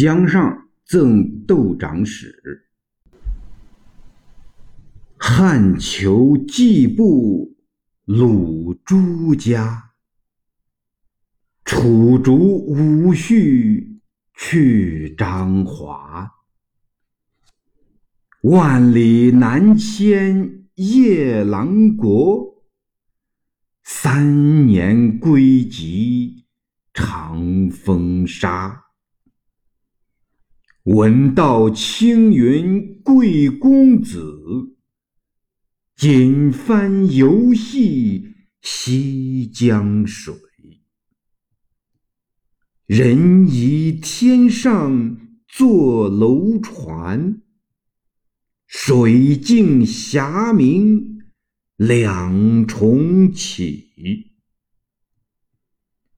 江上赠窦长史。汉求季布鲁朱家，楚竹无序去张华。万里南迁夜郎国，三年归籍长风沙。闻道青云贵公子，锦帆游戏西江水。人疑天上坐楼船，水镜霞明两重起。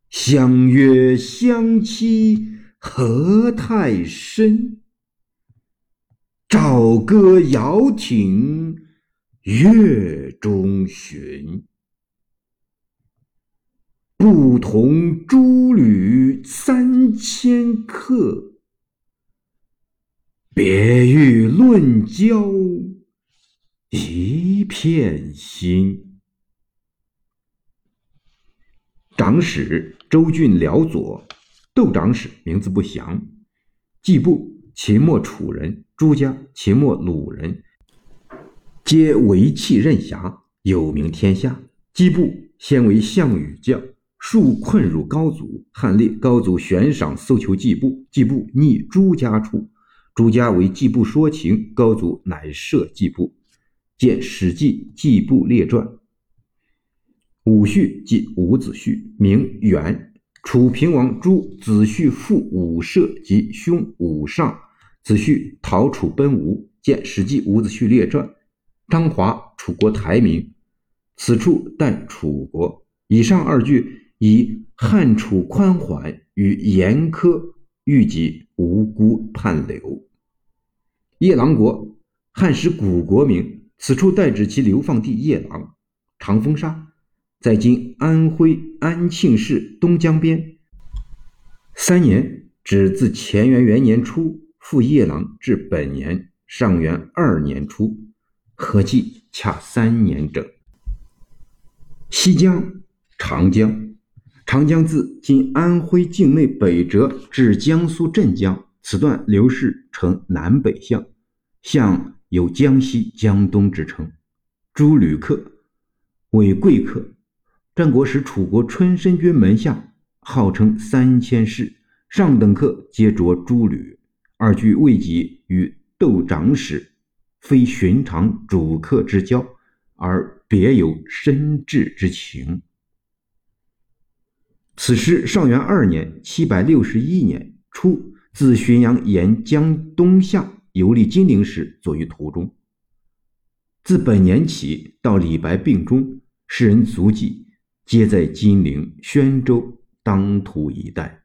相约相期。何太深？棹歌遥听月中寻。不同诸旅三千客，别欲论交一片心。长史周俊辽左。窦长史名字不详，季布秦末楚人，朱家秦末鲁人，皆为气任侠，有名天下。季布先为项羽将，数困入高祖，汉烈高祖悬赏搜求季布，季布逆朱家处，朱家为季布说情，高祖乃赦季布。见《史记·季布列传》。武绪即伍子胥，名元。楚平王朱子胥父伍射及兄伍尚，子胥逃楚奔吴。见《史记·伍子胥列传》。张华，楚国台名。此处但楚国。以上二句以汉楚宽缓与严苛，欲及无辜叛流。夜郎国，汉时古国名。此处代指其流放地夜郎。长风沙。在今安徽安庆市东江边。三年指自乾元元年初赴夜郎至本年上元二年初，合计恰三年整。西江长江，长江自今安徽境内北折至江苏镇江，此段流势呈南北向，向有江西、江东之称。诸旅客为贵客。战国时，楚国春申君门下号称三千士，上等客皆着诸履。二句未及与窦长史非寻常主客之交，而别有深挚之情。此诗上元二年（七百六十一年）初，自浔阳沿江东下游历金陵时作于途中。自本年起到李白病终，诗人足迹。皆在金陵、宣州当涂一带。